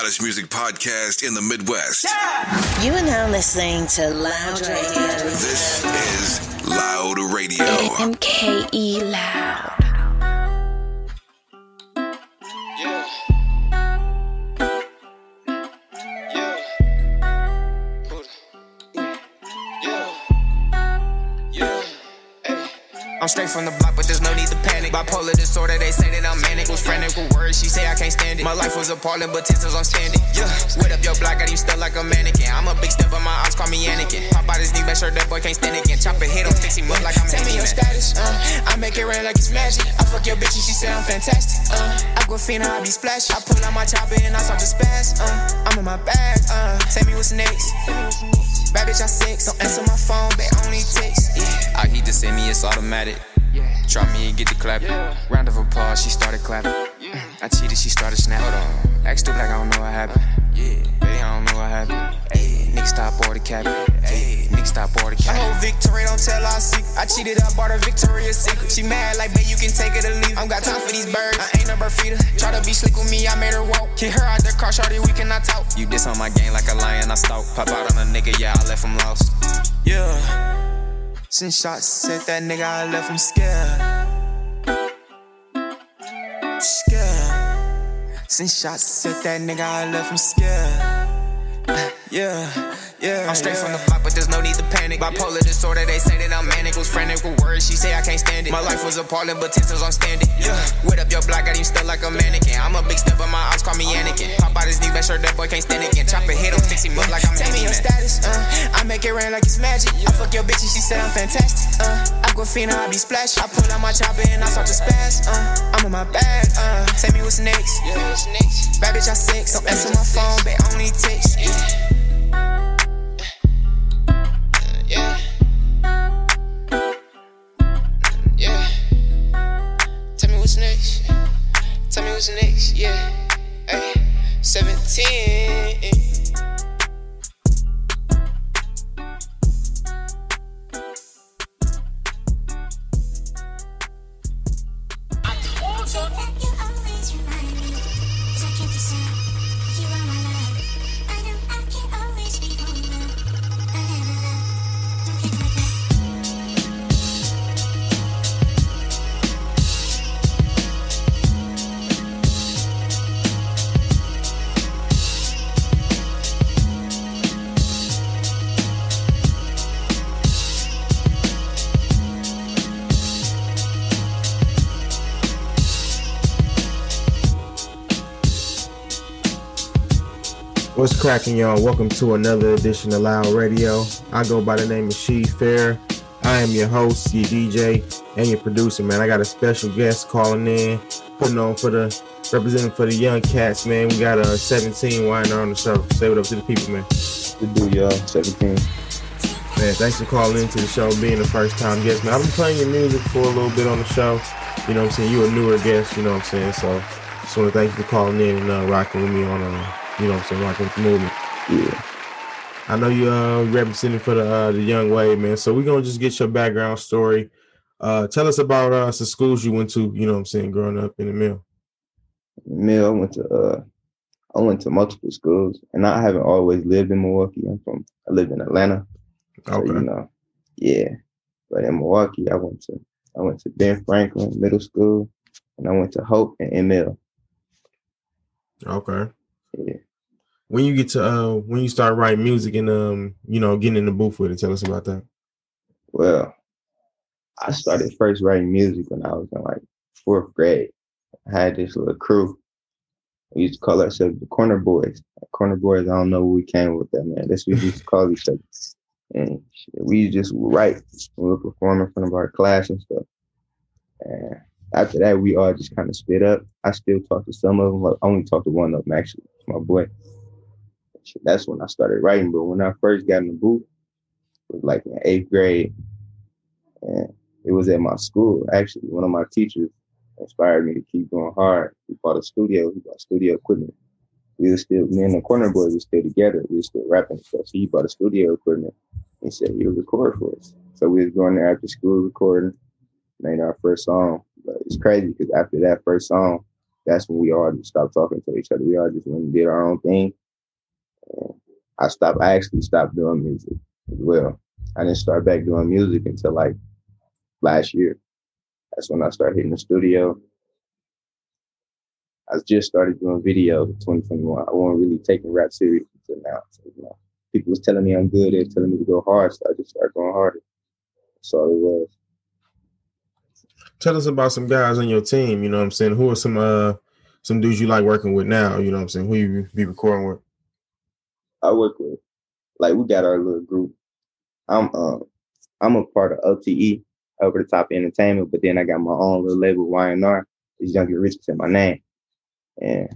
hottest music podcast in the Midwest. You are now listening to Loud Radio. This is Loud Radio. MKE Loud. I'm straight from the block, but there's no need to panic. Bipolar disorder, they say that I'm manic. Was frantic with words, she say I can't stand it. My life was appalling, but tenses I'm standing. Yeah, wet up your block, got you stuck like a mannequin. I'm a big step, but my eyes call me Anakin. Pop out his knee, make sure that boy can't stand it again. Chop a hit fix him up like I'm Tell me your status, uh, I make it rain like it's magic. I fuck your bitch and she say I'm fantastic. Uh, Aquafina, I be splash. I pull out my chopper and I start to spaz. Uh, I'm in my bag. Uh, tell me what's next. Bad bitch, I sex. Don't answer my phone, but only text. Yeah. I heat to send me, it's automatic. Drop me and get the clap. Round of applause, she started clapping. I cheated, she started snapping. Hold on. Act stupid like I don't know what happened. Yeah, baby, I don't know what happened. Hey, nigga, stop or the cap. Hey, nigga, stop or the cap. I hold Victoria, don't tell our secret. I cheated, I bought her Victoria's Secret. She mad like, babe, you can take it or leave. I don't got time for these birds. I ain't a bird feeder. Try to be slick with me, I made her walk. Kick her out the car, shorty, we cannot talk. You diss on my game like a lion, I stalk. Pop out on a nigga, yeah, I left him lost. Yeah. Since shots said that nigga, I left him scared. Scared. Since shots said that nigga, I left him scared. Yeah, yeah. I'm straight from the block, but there's no need to panic. Bipolar disorder, they say that I'm manic. Was frantic with words, she say I can't stand it. My life was appalling, but tenses I'm standing. Yeah, wet up your block, got you stuck like a mannequin. I'm a big step, but my eyes call me Anakin. Pop out his knee, make sure that boy can't stand again. Chop a hit him, fix him up like I'm Tell me your status, uh, I make it rain like it's magic. I fuck your bitch and she said I'm fantastic. Uh, Aquafina, I be splash. I pull out my chopper and I start to spaz. Uh, I'm in my bag. Uh, tell me what's next. Bad bitch, I sex. Don't answer my phone, but only text. What's cracking, y'all? Welcome to another edition of Loud Radio. I go by the name of Sheed Farra. I am your host, your DJ, and your producer, man. I got a special guest calling in, putting on for the representing for the young cats, man. We got a 17 YNR on the show. Say what up to the people, man. Good do, y'all. 17. Man, thanks for calling into the show, being the first time guest, man. I've been playing your music for a little bit on the show. You know what I'm saying? You a newer guest, you know what I'm saying? So just want to thank you for calling in and uh, rocking with me on, uh, you know what I'm saying, rocking with the movement. Yeah. I know you uh representing for the uh, the young wave, man. So we're gonna just get your background story. Uh tell us about uh some schools you went to, you know what I'm saying, growing up in the mill. Mill, I went to uh I went to multiple schools and I haven't always lived in Milwaukee. I'm from I lived in Atlanta. So, Okay. you know, yeah. But in Milwaukee I went to I went to Ben Franklin Middle School and I went to Hope and ML. Okay. Yeah. When you get to uh when you start writing music and um, you know, getting in the booth with it, tell us about that. Well, I started first writing music when I was in like fourth grade. I had this little crew. We used to call ourselves the Corner Boys. Corner Boys, I don't know where we came with that, man. That's what we used to call each other. And we just write. We would perform in front of our class and stuff. And after that, we all just kind of split up. I still talk to some of them. I only talk to one of them, actually. My boy. Shit, That's when I started writing. But when I first got in the booth, it was like in eighth grade. And it was at my school. Actually, one of my teachers inspired me to keep going hard. We bought a studio. he bought studio equipment. We were still, me and the corner boys were still together. We were still rapping stuff. So he bought a studio equipment. He said he would record for us. So we was going there after school recording, made our first song. But it's crazy because after that first song, that's when we all just stopped talking to each other. We all just went and did our own thing. I stopped. I actually stopped doing music as well. I didn't start back doing music until like last year. That's when I started hitting the studio. I just started doing video in 2021. I wasn't really taking rap serious until now. So, you know, people was telling me I'm good. They're telling me to go hard, so I just started going harder. That's all it was. Tell us about some guys on your team. You know what I'm saying? Who are some uh some dudes you like working with now? You know what I'm saying? Who you be recording with? I work with like we got our little group. I'm um I'm a part of OTE over the top entertainment, but then I got my own little label YNR. It's Young and Rich in my name. And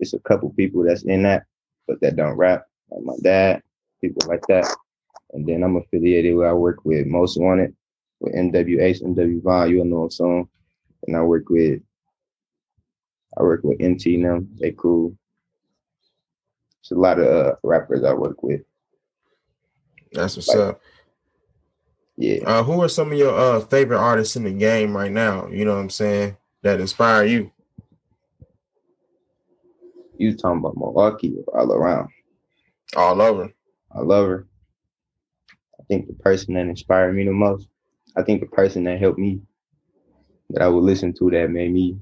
it's a couple people that's in that, but that don't rap, like my dad, people like that. And then I'm affiliated where I work with Most Wanted, with NWH, NW Vaughn, you'll know them soon. And I work with I work with MT them. They cool. It's a lot of uh, rappers I work with. That's what's Like- up. Yeah. Uh, who are some of your uh favorite artists in the game right now? You know what I'm saying? That inspire you. You talking about Milwaukee or all around. All over. I love her. I think the person that inspired me the most, I think the person that helped me, that I would listen to that made me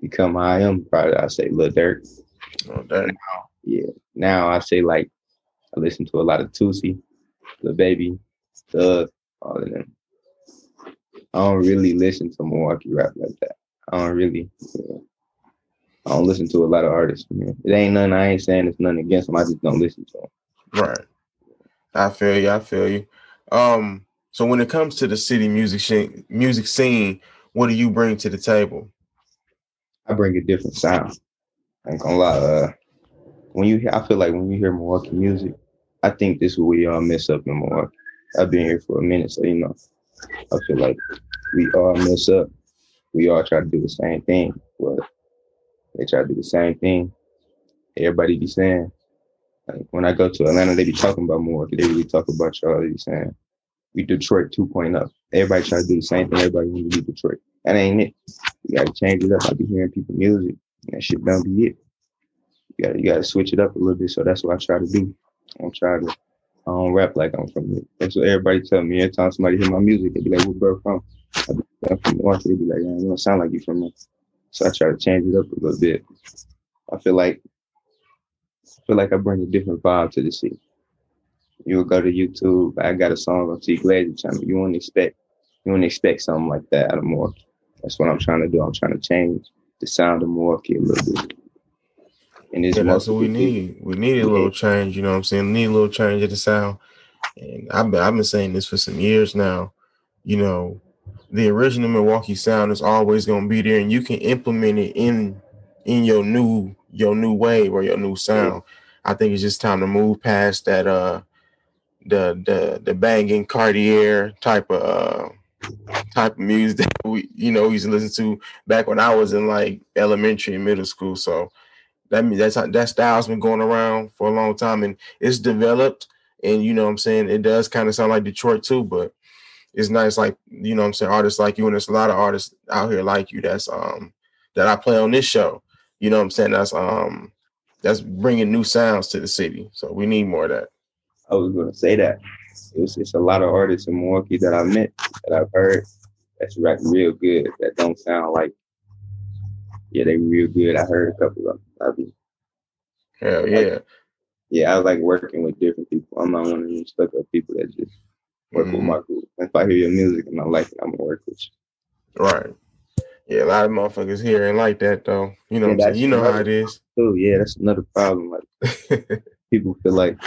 become I am, probably I say Lil Durk. Oh, that, Yeah. Now I say like I listen to a lot of Tusi, the Baby, Thug, all of them. I don't really listen to Milwaukee rap like that. I don't really. yeah. I don't listen to a lot of artists. Man. It ain't nothing. I ain't saying it's nothing against them. I just don't listen to them. right. I feel you. I feel you. Um, so when it comes to the city music scene, music scene, what do you bring to the table? I bring a different sound. I ain't gonna lie. Uh, when you I feel like when you hear Milwaukee music, I think this is where we all mess up in Milwaukee. I've been here for a minute, so you know, I feel like we all mess up. We all try to do the same thing, but they try to do the same thing. Everybody be saying, like when I go to Atlanta, they be talking about Milwaukee. They really talk about y'all. They be saying, we Detroit 2.0. Everybody try to do the same thing. Everybody want to be Detroit. That ain't it. You gotta change it up. I be hearing people music. That shit don't be it. You gotta you gotta switch it up a little bit. So that's what I try to do. I'm trying to I don't rap like I'm from it. That's what everybody tell me. Every time somebody hear my music, they be like, where bro from? I be I'm from Milwaukee. They be like, you don't sound like you from there. So I try to change it up a little bit. I feel like I feel like I bring a different vibe to the city. You'll go to YouTube. I got a song on T Glazer channel. You wouldn't expect you wouldn't expect something like that out of Milwaukee. That's what I'm trying to do. I'm trying to change the sound of Milwaukee a little bit. And it's Yeah, that's what we need. We need a little change. You know what I'm saying? Need a little change of the sound. And I've been I've been saying this for some years now. You know, the original Milwaukee sound is always going to be there, and you can implement it in in your new your new wave or your new sound. I think it's just time to move past that uh the the the banging Cartier type of uh type of music that we you know used to listen to back when I was in like elementary and middle school. So that means that's how that style's been going around for a long time and it's developed and you know what I'm saying it does kind of sound like Detroit too, but it's nice like you know what I'm saying artists like you and there's a lot of artists out here like you that's um that I play on this show. You know what I'm saying? That's um that's bringing new sounds to the city. So we need more of that. I was gonna say that. It's it's a lot of artists in Milwaukee that I met that I've heard that's rap real good that don't sound like yeah, they real good. I heard a couple of them. I be Hell yeah. yeah, I like working with different people. I'm not one of them stuck up people that just work with Mhm. my group. If I hear your music and I like it, I'm gonna work with you. Right. Yeah, a lot of motherfuckers here ain't like that though. You know Yeah, what I'm saying? You know how it is. So yeah, that's another problem. Like people feel like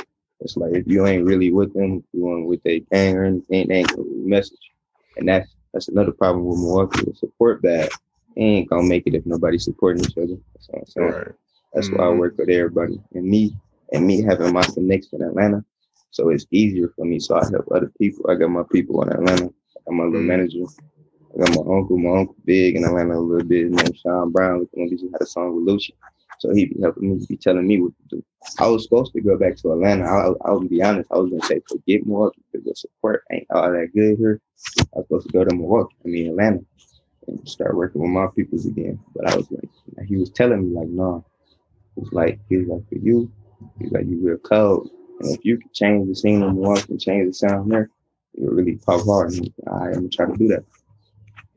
it's like if you ain't really with them, you ain't with their gang or anything, they ain't gonna message. you. And that's that's another problem with Milwaukee. The support bad. They ain't gonna make it if nobody's supporting each other. That's what I'm saying. right. That's why I Mhm. work with everybody. And me and me having my connection in Atlanta. So it's easier for me. So I help other people. I got my people in Atlanta. I got my little Mm. manager. I got my uncle, my uncle big in Atlanta a little bit. His name Sean Brown. Look. He had a song with Lucci. So he be helping me, he be telling me what to do. I was supposed to go back to Atlanta. I, I will be honest. I was gonna say forget Milwaukee because the support ain't all that good here. I was supposed to go to Milwaukee. I mean Atlanta and start working with my peoples again. But I was like, he was telling me like, no, it's like he's like for you, he's like you real cold, and if you can change the scene in Milwaukee and change the sound there, you'll really pop hard. And I am gonna try to do that.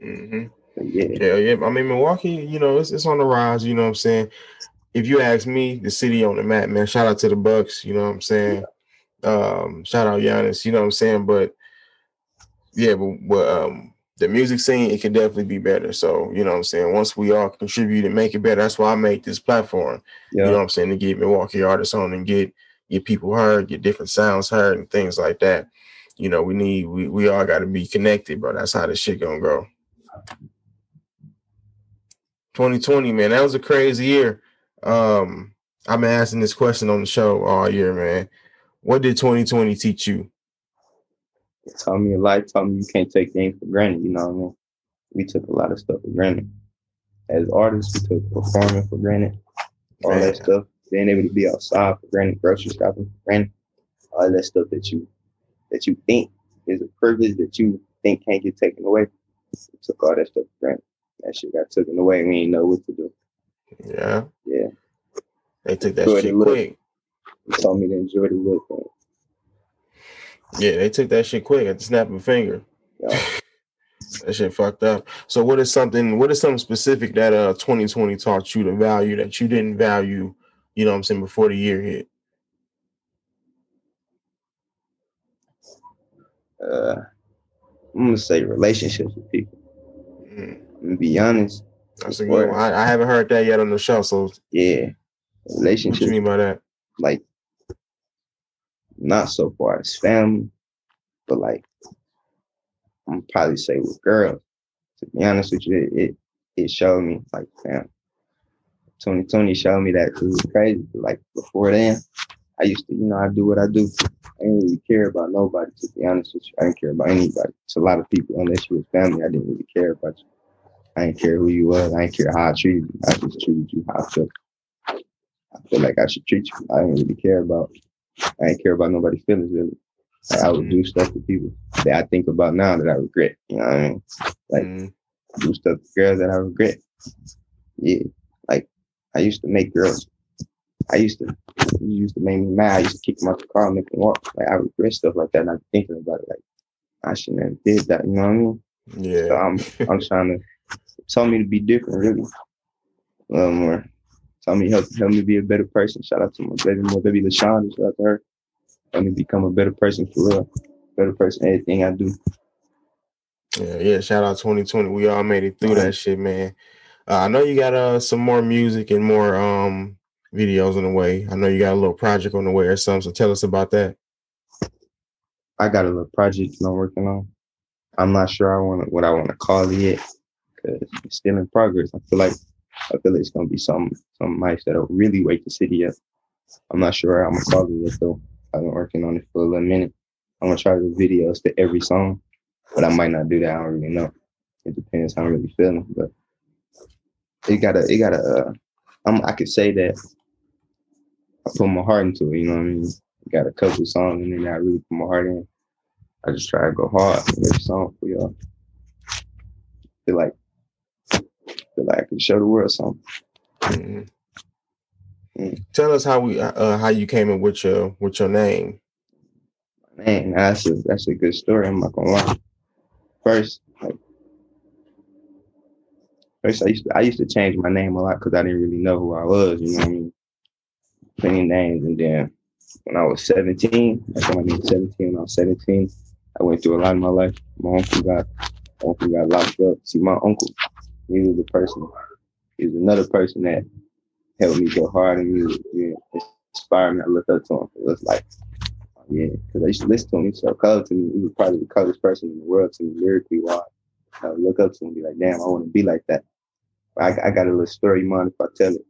Mm-hmm. Yeah, Yeah, yeah. I mean, Milwaukee, you know, it's, it's on the rise. You know what I'm saying? If you ask me, the city on the map, man. Shout out to the Bucks. You know what I'm saying? Um, shout out Giannis. You know what I'm saying? But yeah, but, but um, the music scene it can definitely be better. So you know what I'm saying? Once we all contribute and make it better, that's why I make this platform. yeah, You know what I'm saying? To get Milwaukee artists on and get get people heard, get different sounds heard, and things like that. You know, we need we we all got to be connected, bro. That's how this shit gonna go. 2020, man, that was a crazy year. Um, I've been asking this question on the show all year, man. What did 2020 teach you? it taught me a lot. It taught me you can't take things for granted. You know what I mean? We took a lot of stuff for granted. As artists, we took performing for granted, all Man. that stuff. Being able to be outside for granted, grocery shopping for granted, all that stuff that you that you think is a privilege that you think can't get taken away. We took all that stuff for granted. That shit got taken away. We ain't know what to do. Yeah, Yeah, they took that Good shit quick. taught me to enjoy the little things. Yeah, they took that shit quick at the snap of a finger. Yeah. That shit fucked up. So what is something what is something specific that uh 2020 taught you to value that you didn't value, you know what I'm saying, before the year hit? Uh, I'm gonna say relationships with people. Mm, gonna be honest. That's a good one. I, I haven't heard that yet on the show. So Yeah, relationship. what you mean by that? like not so far as family, but like I'm probably say with girls. To be honest with you, it it, showed me like fam. 2020 showed me that it was crazy. Like before then, I used to, you know, I do what I do. I didn't really care about nobody. To be honest with you, I didn't care about anybody. It's a lot of people, unless you was family, I didn't really care about you. I didn't care who you was. I didn't care how I treated you. I just treated you how I felt. I feel like I should treat you. I didn't really care about. I didn't care about nobody's feelings really. Like, I would do stuff to people that I think about now that I regret. You know what I mean? Like Mm, do stuff to girls that I regret. Yeah, like I used to make girls. I used to. You used to make me mad. I used to kick them out the car and make them walk. Like I regret stuff like that. And I'm thinking about it. Like I shouldn't have did that. You know what I mean? So yeah. I'm I'm trying to tell me to be different, really. A little more. Tell me help help me be a better person. Shout out to my baby, my baby LaShonda. Shout out to her. Help me become a better person for real. Better person, everything I do. Yeah, yeah. Shout out 2020. We all made it through that shit, man. Uh, I know you got uh some more music and more um videos on the way. I know you got a little project on the way or something. So tell us about that. I got a little project I'm working on. I'm not sure I want what I want to call it yet it's still in progress. I feel like I feel like it's gonna be some some nice that'll really wake the city up. I'm not sure I'm gonna call it yet though. I've been working on it for a little minute. I'm gonna try do videos to every song, but I might not do that. I don't really know. It depends how I'm really feeling, but it gotta it gotta. Uh, I'm, I could say that I put my heart into it. You know what I mean? Got a couple songs and then I really put my heart in. I just try to go hard on every song for y'all. Feel like like I can show the world something. Mhm. Mm. Tell us how we uh how you came in with your with your name. Man, that's a that's a good story. I'm not gonna lie. First, like, first I used to I used to change my name a lot because I didn't really know who I was. You know what I mean? Plenty names, and then when I was 17, that's when I mean 17. When I was 17, I went through a lot in my life. My uncle got my uncle got locked up. See, my uncle, he was the person. He was another person that helped me go hard and music. Yeah, inspired me. I looked up to him. It was like oh, yeah, because I used to listen to him. He was so cold to me. He was probably the coldest person in the world to me, lyrically wise. I would look up to him and be like, damn, I want to be like that. I, I got a little story. You mind if I tell it?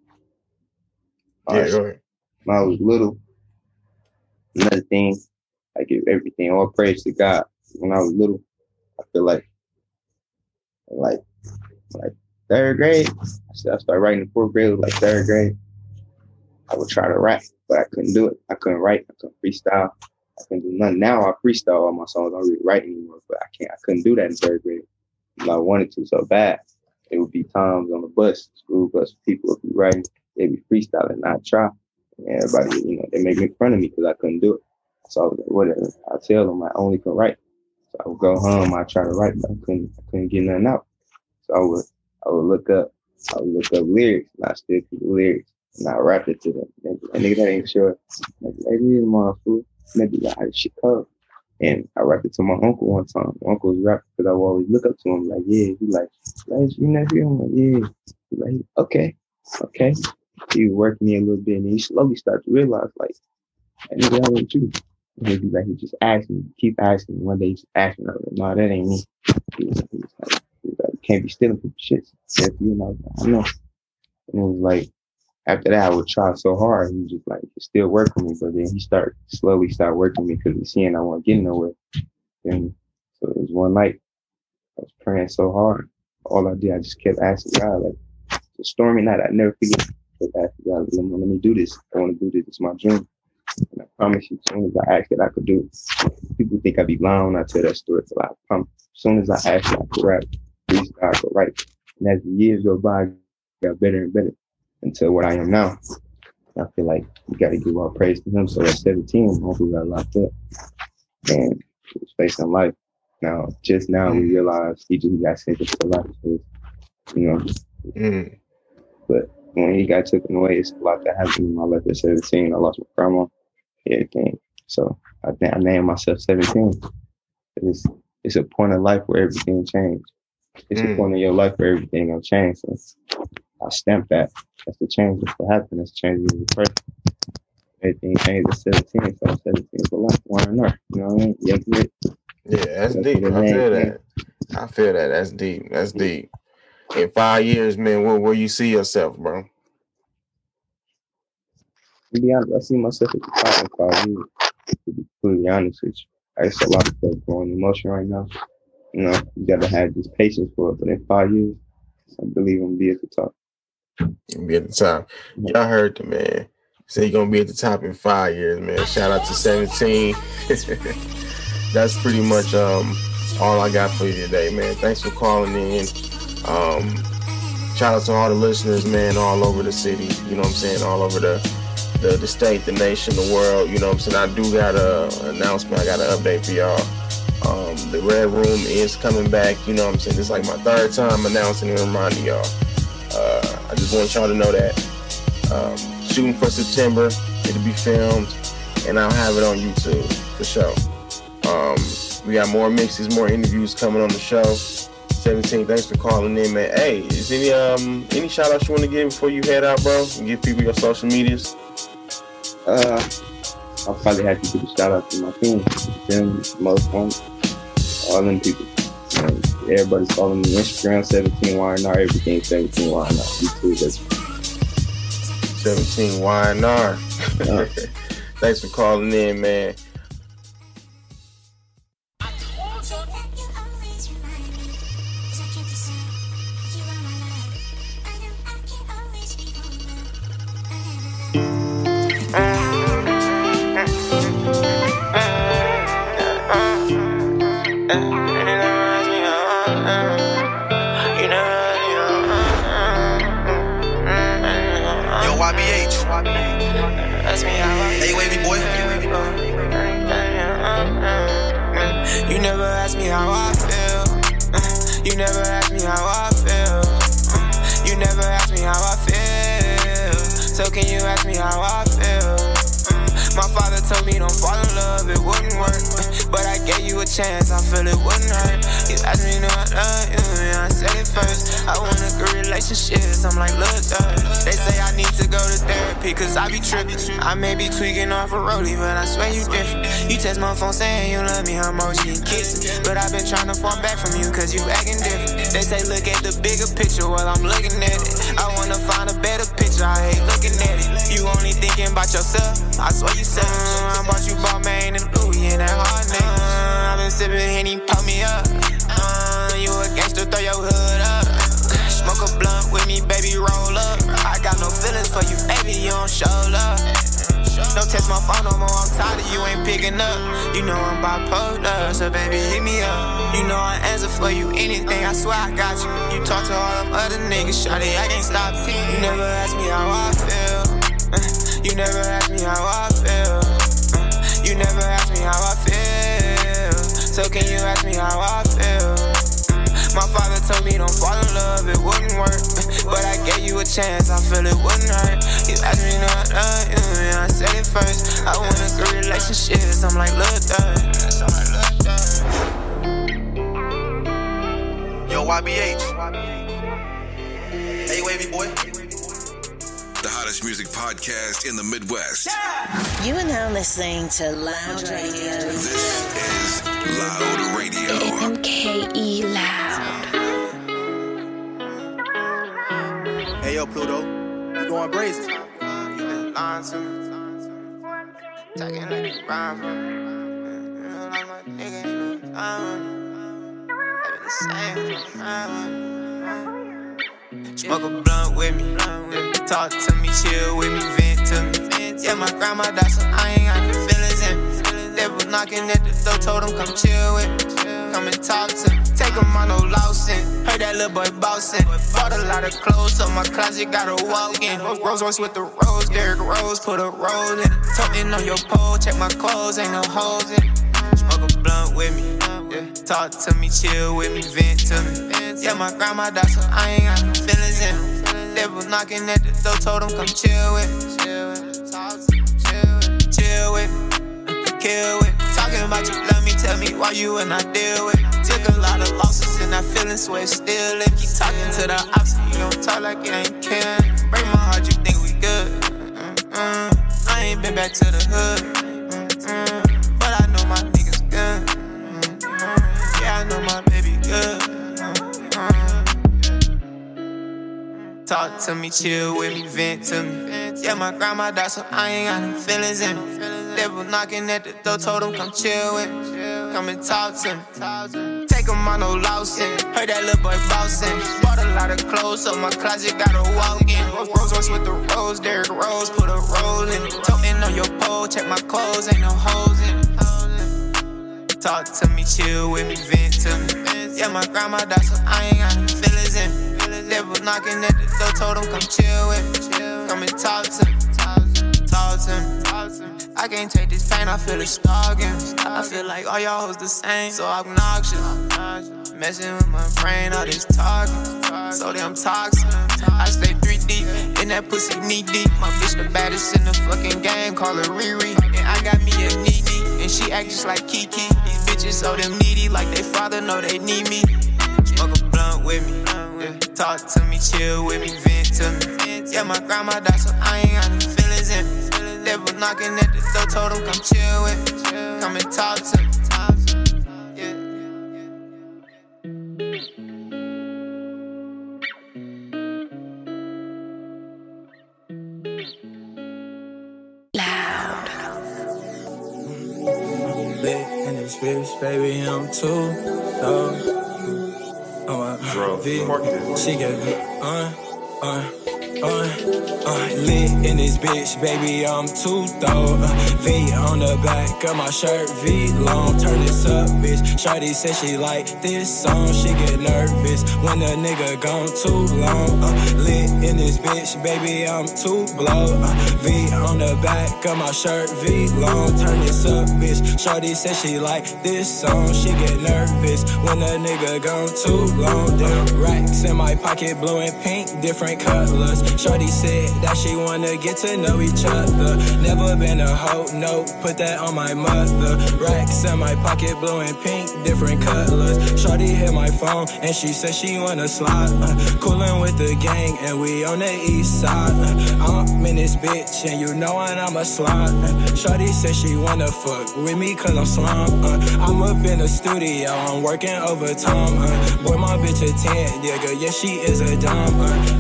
Yeah, Alright, go when I was little, another thing, I give everything, all praise to God. When I was little, I feel like, like, like third grade, I I started writing in fourth grade, like third grade. I would try to rap, but I couldn't do it. I couldn't write. I couldn't freestyle. I couldn't do nothing. Now I freestyle all my songs. I don't really write anymore, but I can't. I couldn't do that in third grade. I wanted to so bad. it would be times on the bus, school bus, people would be writing, they'd be freestyling, not try. And everybody, you know, they make me fun of me because I couldn't do it. So I was like, whatever. I tell them I only can write. So I would go home, I try to write, but I couldn't, I couldn't get nothing out. So I would, I would look up, I would look up lyrics, and I still keep the lyrics, and I rap it to them. And nigga that ain't sure, maybe hey, these motherfucker, maybe like how shit cover. And I rapped it to my uncle one time. My uncle was rapping because I would always look up to him like, yeah, he like, like you nephew? I'm like, yeah. He like, okay, okay. He working me a little bit and he slowly started to realize like, hey, nigga, I want you. And he'd be like, he just asked me, keep asking. One day he's asking, I was like, no, that ain't me. He was, he was like, he was like, you can't be stealing people's shit. Nephew, and I know. And it was like, after that, I would try so hard. He was just like, still working me. But then he started slowly start working me because he's seeing I wasn't getting nowhere. And so it was one night, I was praying so hard. All I did, I just kept asking God, like, a stormy night. I never forget. I asking God, let me, let me do this. I want to do this. It's my dream. And I promise you, as soon as I asked it, I could do it. People think I'd be lying when I tell that story. So I promise. As soon as I asked, I could rap. God could write. And as the years go by, I got better and better until what I am now. I feel like we got to give all praise to him. So at 17, my uncle got locked up and was facing life. Now, just now we realized he just got sentenced to life. You know, Mm. but when he got taken away, it's a lot that happened in my life at 17. I lost my grandma, everything. So I I named myself 17. It's, it's a point in life where everything changed. It's a Mm. point in your life where everything will change. So I stamped that. That's the change. That's what happened. That's changing the person. Everything changed at 17. So 17 for life. One and another. You know what I mean? Yeah. Yeah, that's That's deep. I feel is, that. I feel that. That's deep. That's deep. In five years, man, where where you see yourself, bro? To be honest, I see myself at the top in five years. To be completely honest with you. I It's a lot of stuff going in motion right now. You know, you gotta have this patience for it. But in five years, I believe I'm gonna be at the top. Be at the top. Y'all heard the man. Say you're gonna be at the top in five years, man. Shout out to 17. That's pretty much um all I got for you today, man. Thanks for calling in. Um shout out to all the listeners, man, all over the city, you know what I'm saying, all over the the, the state, the nation, the world, you know what I'm saying. I do got a announcement, I got an update for y'all. Um, the Red Room is coming back, you know what I'm saying. It's like my third time announcing and reminding y'all. Uh, I just want y'all to know that um, shooting for September. It'll be filmed, and I'll have it on YouTube for sure. Um, we got more mixes, more interviews coming on the show. 17, thanks for calling in, man. Hey, is any um any shout outs you want to give before you head out, bro? And give people your social medias. Uh, I'll probably have to give a shout out to my team, them, most one, all them people. You know, everybody's following me Instagram 17 YNR, everything 17 YNR. YouTube, that's 17 YNR. Yeah. thanks for calling in, man. You never ask me how I feel. Mm, you never ask me how I feel. Mm, you never ask me how I feel. So can you ask me how I feel? Mm, my father told me don't fall in love, it wouldn't work. Gave you a chance, I feel it wouldn't hurt. You asked me do I love you, and I said it first. I want a good relationship, I'm like, look, uh, they say I need to go to therapy, cause I be tripping. I may be tweaking off a rollie, but I swear you different. You text my phone saying you love me, emoji and kissing. But I've been trying to fall back from you, cause you acting different. They say look at the bigger picture while I'm looking at it. I wanna find a better picture, I hate looking at it. You only thinking about yourself, I swear you said I bought you Balmain and Louis and that hard name. Been sipping Henny, pump me up. Uh, you a gangster, throw your hood up. Smoke a blunt with me, baby, roll up. I got no feelings for you, baby, you don't show love. Don't text my phone no more, I'm tired of you ain't picking up. You know I'm bipolar, so baby, hit me up. You know I answer for you anything, I swear I got you. You talk to all them other niggas, shawty, I can't stop. Seeing. You never ask me how I feel. Uh, you never ask me how I feel. Uh, you never ask me how I feel. So can you ask me how I feel? My father told me don't fall in love, it wouldn't work. But I gave you a chance, I feel it wouldn't hurt. You asked me not love you, and I said it first. I want a good relationship, I'm like, look, thug. Yo, YBH. Hey, wavy boy. The hottest music podcast in the Midwest. You are now listening to Loud Radio. This is Loud Radio. MKE Loud. Hey, yo, Pluto. You going brazen? lying to me. Talking like you rhyme for me. You know, like my nigga, you know, I'm the same. Smoke a blunt with me. Talk to me, chill with me, vent to me. Yeah, my grandma died, so I ain't knocking at the door, told him come chill with. Come and talk to. Take him on no lousing. Heard that little boy bossing. Bought a lot of clothes, so my closet got a walk in. Rolls Royce with the rose, Derrick Rose, put a rose in. Tucking on your pole, check my clothes, ain't no holes in. Smoke a blunt with me. Yeah. Talk to me, chill with me, vent to me. Yeah, my grandma died, so I ain't got no feelings in. They was knocking at the door, told him come chill with me. Chill with me, kill with. Talking about you love me, tell me why you and I deal with. Took a lot of losses and I feeling sweat still. If keep talking to the opposite, you don't talk like it ain't care. Break my heart, you think we good. Mm-mm. I ain't been back to the hood. Mm-mm. But I know my niggas good. Mm-mm. Yeah, I know my baby good. Talk to me, chill with me, vent to me. Yeah, my grandma died, so I ain't got no feelings in me. Was knocking at the door, told him come chill with me. Come and talk to me. Take him on no lousing. Heard that little boy bossing. Bought a lot of clothes, so my closet got a walk in. Rolls Royce with the rose, Derrick Rose, put a roll in. Toting on your pole, check my clothes, ain't no holes in. Talk to me, chill with me, vent to me. Yeah, my grandma died, so I ain't got no feelings in was knocking at the door, told him come chill with me. Come and talk to me. Talk to me. I can't take this pain, I feel it stalking. I feel like all y'all hoes the same, so obnoxious. Messing with my brain, all this talking. So damn toxic. I stay three deep in that pussy knee deep. My bitch the baddest in the fucking game, call her Riri. And I got me a needy, and she act just like Kiki. These bitches so damn needy, like they father know they need me. Smoke a blunt with me. Yeah. Talk to me, chill with me, vent to me. Yeah, my grandma died, so I ain't got no feelings in me. Knocking at the door, told him come chill with me. Come and talk to me. Loud. lit in this bitch, baby, I'm too low. I'm a V. She get me on, on, on, on. Lit in this bitch, baby, I'm too throw. Uh, v on the back of my shirt, V long. Turn this up, bitch. Shawty said she like this song. She get nervous when a nigga gone too long. Uh, lit in this bitch, baby, I'm too blow. Uh, v on the back of my shirt, V long. Turn this up, bitch. Shawty said she like this song. She get nervous when a nigga gone too long. Damn racks in my pocket, blue and pink, different colors. Shawty said that she wanna get to know each other. Never been a hoe, no, put that on my mother. Racks in my pocket, blowing pink, different colors. Shawty hit my phone and she said she wanna slide. Uh, coolin' with the gang and we on the east side. Uh, I'm in this bitch and you know I'm a slide. Uh, Shawty said she wanna fuck with me cause I'm slime. Uh, I'm up in the studio, I'm working overtime. Uh, boy, my bitch a 10, nigga, yeah, she is a dime. Uh,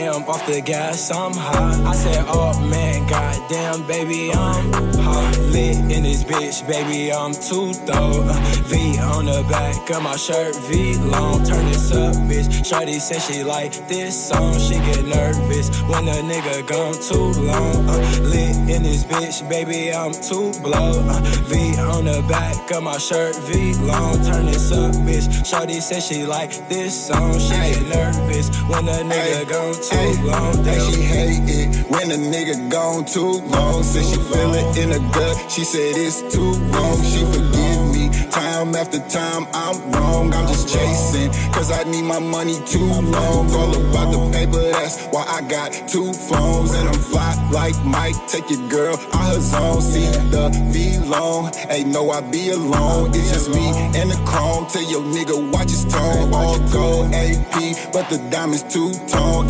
goddamn, off the gas, I'm hot. I said, oh man, goddamn, baby, I'm. Uh, lit in this bitch, baby, I'm too though. Uh, v on the back of my shirt, V long. Turn this up, bitch. Shorty said she like this song. She get nervous when a nigga gone too long. Uh, lit in this bitch, baby, I'm too blow. Uh, v on the back of my shirt, V long. Turn this up, bitch. Shorty said she like this song. She get nervous when a nigga gone too Hey, she hate it when a nigga gone too long. Said she feel it in her gut. She said it's too wrong. She forgive me time after time. I'm wrong. I'm just chasing. Cause I need my money too long. All about the paper. That's why I got two phones. And I'm fly like Mike. Take your girl out her zone. See the V long. Ain't no I be alone. It's just me and the chrome. Tell your nigga watch his tone. All gold AP. But the diamonds too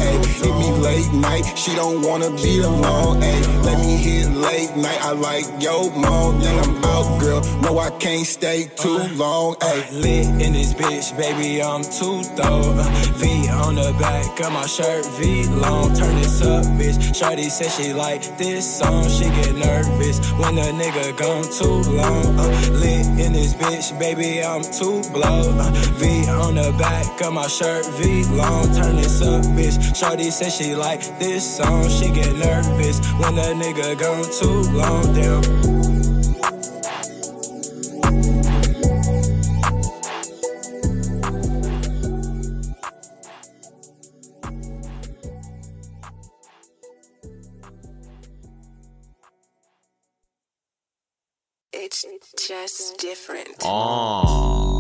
hit me late night. She don't wanna be alone. Ayy, let me hit late night. I like yo moan. Then I'm out, girl. No, I can't stay too long. Ayy, lit in this bitch, baby, I'm too though. V on the back of my shirt, V long. Turn this up, bitch. Shorty said she like this song. She get nervous when a nigga gone too long. Uh, lit in this bitch, baby, I'm too blow. Uh, v on the back of my shirt, V long. Turn this up, bitch. Shorty said she like this song. She get nervous when a nigga gone too long. Damn. It's just different. Oh.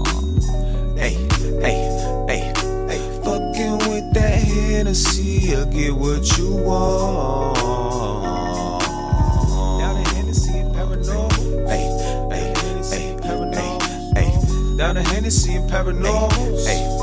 Hennessy, I get what you want. Down to Hennessy Paranormal. Hey, hey, hey, hey, hey. Down to Hennessy Paranormal. Hey.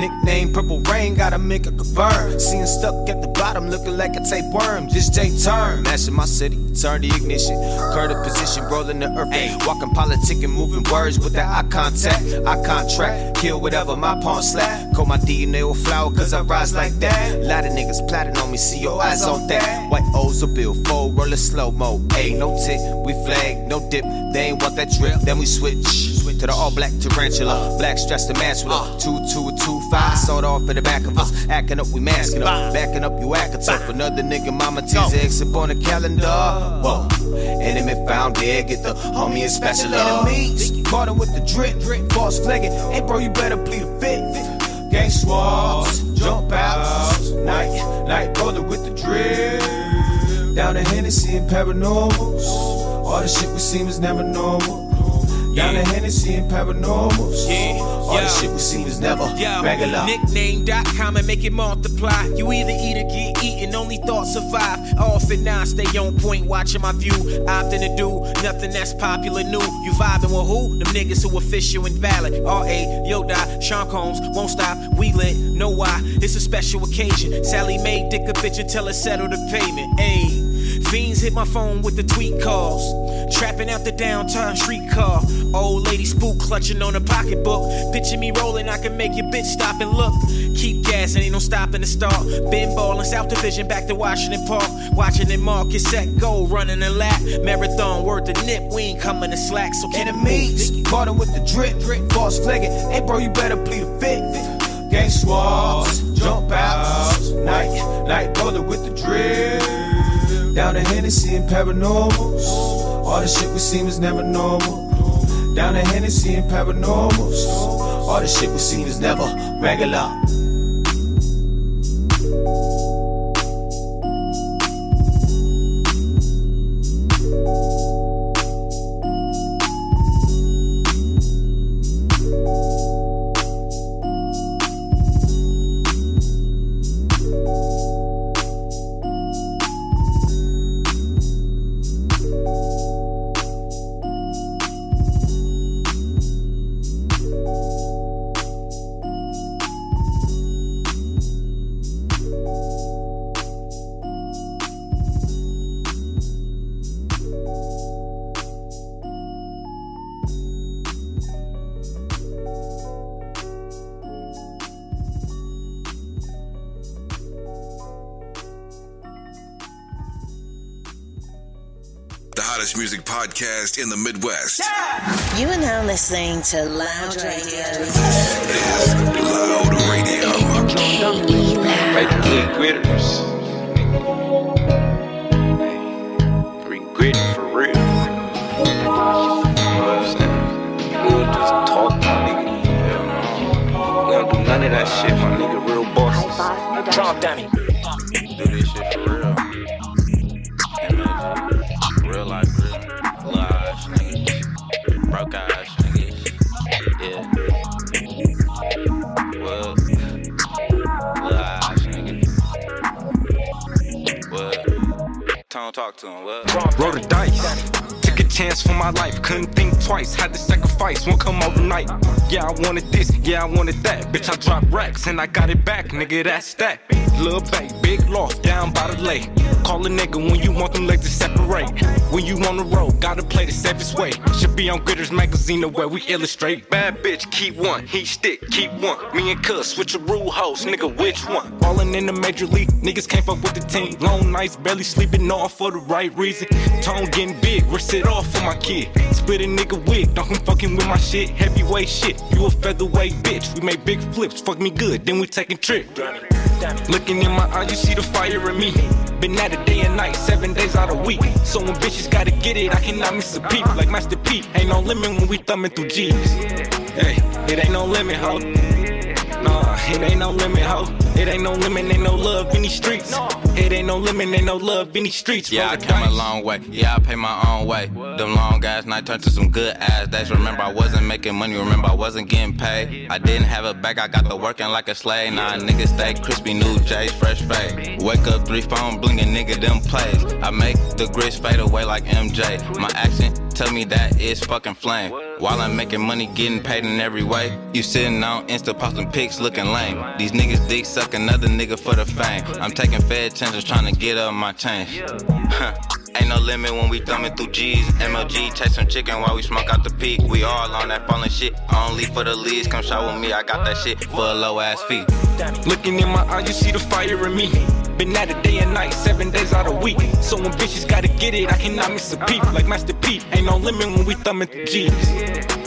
Nickname Purple Rain, gotta make a burn. Seeing stuck at the bottom, looking like a tapeworm. This J turn, mashing my city, turn the ignition. Curve the position, rolling the earth. Ay, walking politic and moving words with that eye contact. Eye contract, kill whatever my pawn slap. Call my DNA with flower, cause I rise like that. Lot of niggas plotting on me, see your eyes on that. White O's a bill, fold, rolling slow mo. Ayy, no tick, we flag, no dip. They ain't want that drip, then we switch. Switch to the all black tarantula, black stress to match with a uh. two two two five. Sold off in the back of us, acting up, we masking up, backing up, you acting tough. Another nigga, mama tease exit on the calendar. Whoa, enemy found dead, get the homie a special enemies. Caught him with the drip, drip, false flagging. Hey bro, you better plead the fifth. Gang swaps, jump out. night, night brother with the drip. Down to Hennessy and paranormals. All the shit we seen was never normal. Down to Hennessy and paranormals. Yeah, All the shit we seen was never Yo, regular. Nickname.com and make it multiply. You either eat or get eaten, only thoughts survive. Off and now, stay on point, watching my view. Opting to do nothing that's popular new. You vibing with who? Them niggas who official and valid. R.A. Yoda, Sean Combs, won't stop. We lit, know why? It's a special occasion. Sallie Mae, dick a bitch until it settle the payment. Ayy. Fiends hit my phone with the tweet calls. Trapping out the downtown streetcar. Old lady spook clutching on a pocketbook. Picture me rolling, I can make your bitch stop and look. Keep gassing, ain't no stopping to start. Been ballin' South Division back to Washington Park. Watching it market set go, running a lap. Marathon word to nip, we ain't coming to slack. So can it Enemies, caught him with the drip, drip, false flagging. Hey bro, you better plead the fifth. Gang swaps, jump outs, night, night brother with the drip. Down to Hennessy and paranormals. All the shit we seen was never normal. Down to Hennessy and paranormals. All the shit we seen is never regular. Hottest music podcast in the Midwest. You are now listening to Loud Radio. This is Loud Radio. Make good quitters. Regret for real. You know what I'm saying? We'll just talk, my nigga. We don't do none of that shit, my nigga. Real bosses. Trump dummy. Talk to him. What? Roll the dice. Took a chance for my life. Couldn't think twice. Had to sacrifice. Won't come overnight. Yeah, I wanted this. Yeah, I wanted that. Bitch, I dropped racks and I got it back. Nigga, that's that. Lil' Bay, big loft down by the lake. Call a nigga when you want them legs to separate. When you on the road, gotta play the safest way. Should be on Gritters magazine the way we illustrate. Bad bitch, keep one. Heat stick, keep one. Me and Cuz switch a rule host, nigga, which one? Ballin' in the major league, niggas can't fuck with the team. Long nights, barely sleeping off for the right reason. Tone getting big, risk it off for my kid. Split a nigga wig, don't come fucking with my shit. Heavyweight shit, you a featherweight bitch. We make big flips, fuck me good, then we taking trip. Looking in my eyes, you see the fire in me. Been at it day and night, seven days out a week. So when bitches gotta get it, I cannot miss a peep. Like Master P, ain't no limit when we thumbing through G's. Hey, it ain't no limit, ho. Nah, it ain't no limit, ho. It ain't no limit, ain't no love in these streets. It ain't no limit, ain't no love in these streets. Yeah, I came a long way. Yeah, I pay my own way. Them long ass nights turned to some good ass days. Remember, I wasn't making money. Remember, I wasn't getting paid. I didn't have a bag. I got to working like a slave. Nah, niggas stay crispy, new J's, fresh fade. Wake up, three phone blingin', nigga, them plays. I make the grits fade away like MJ. My action tell me that it's fucking flame. While I'm making money, getting paid in every way. You sitting on Insta posting pics looking lame. These niggas dick suck another nigga for the fame. I'm taking fed chances trying to get up my change. Huh. Ain't no limit when we thumbing through G's. MLG chase some chicken while we smoke out the peak. We all on that falling shit. Only for the leads. Come shop with me. I got that shit for a low ass fee. Looking in my eyes, you see the fire in me. Been at it day and night, seven days out a week. So when bitches gotta get it, I cannot miss a peep. Like Master P, ain't no limit when we thumbing through G's.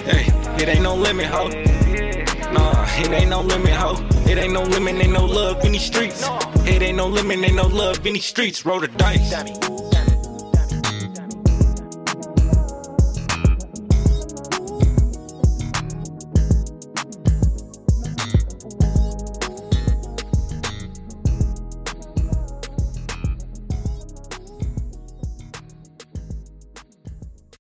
Hey, it ain't no limit, ho. Nah, it ain't no limit, ho. It ain't no limit, ain't no love in these streets. It ain't no limit, ain't no love in these streets. Roll the dice.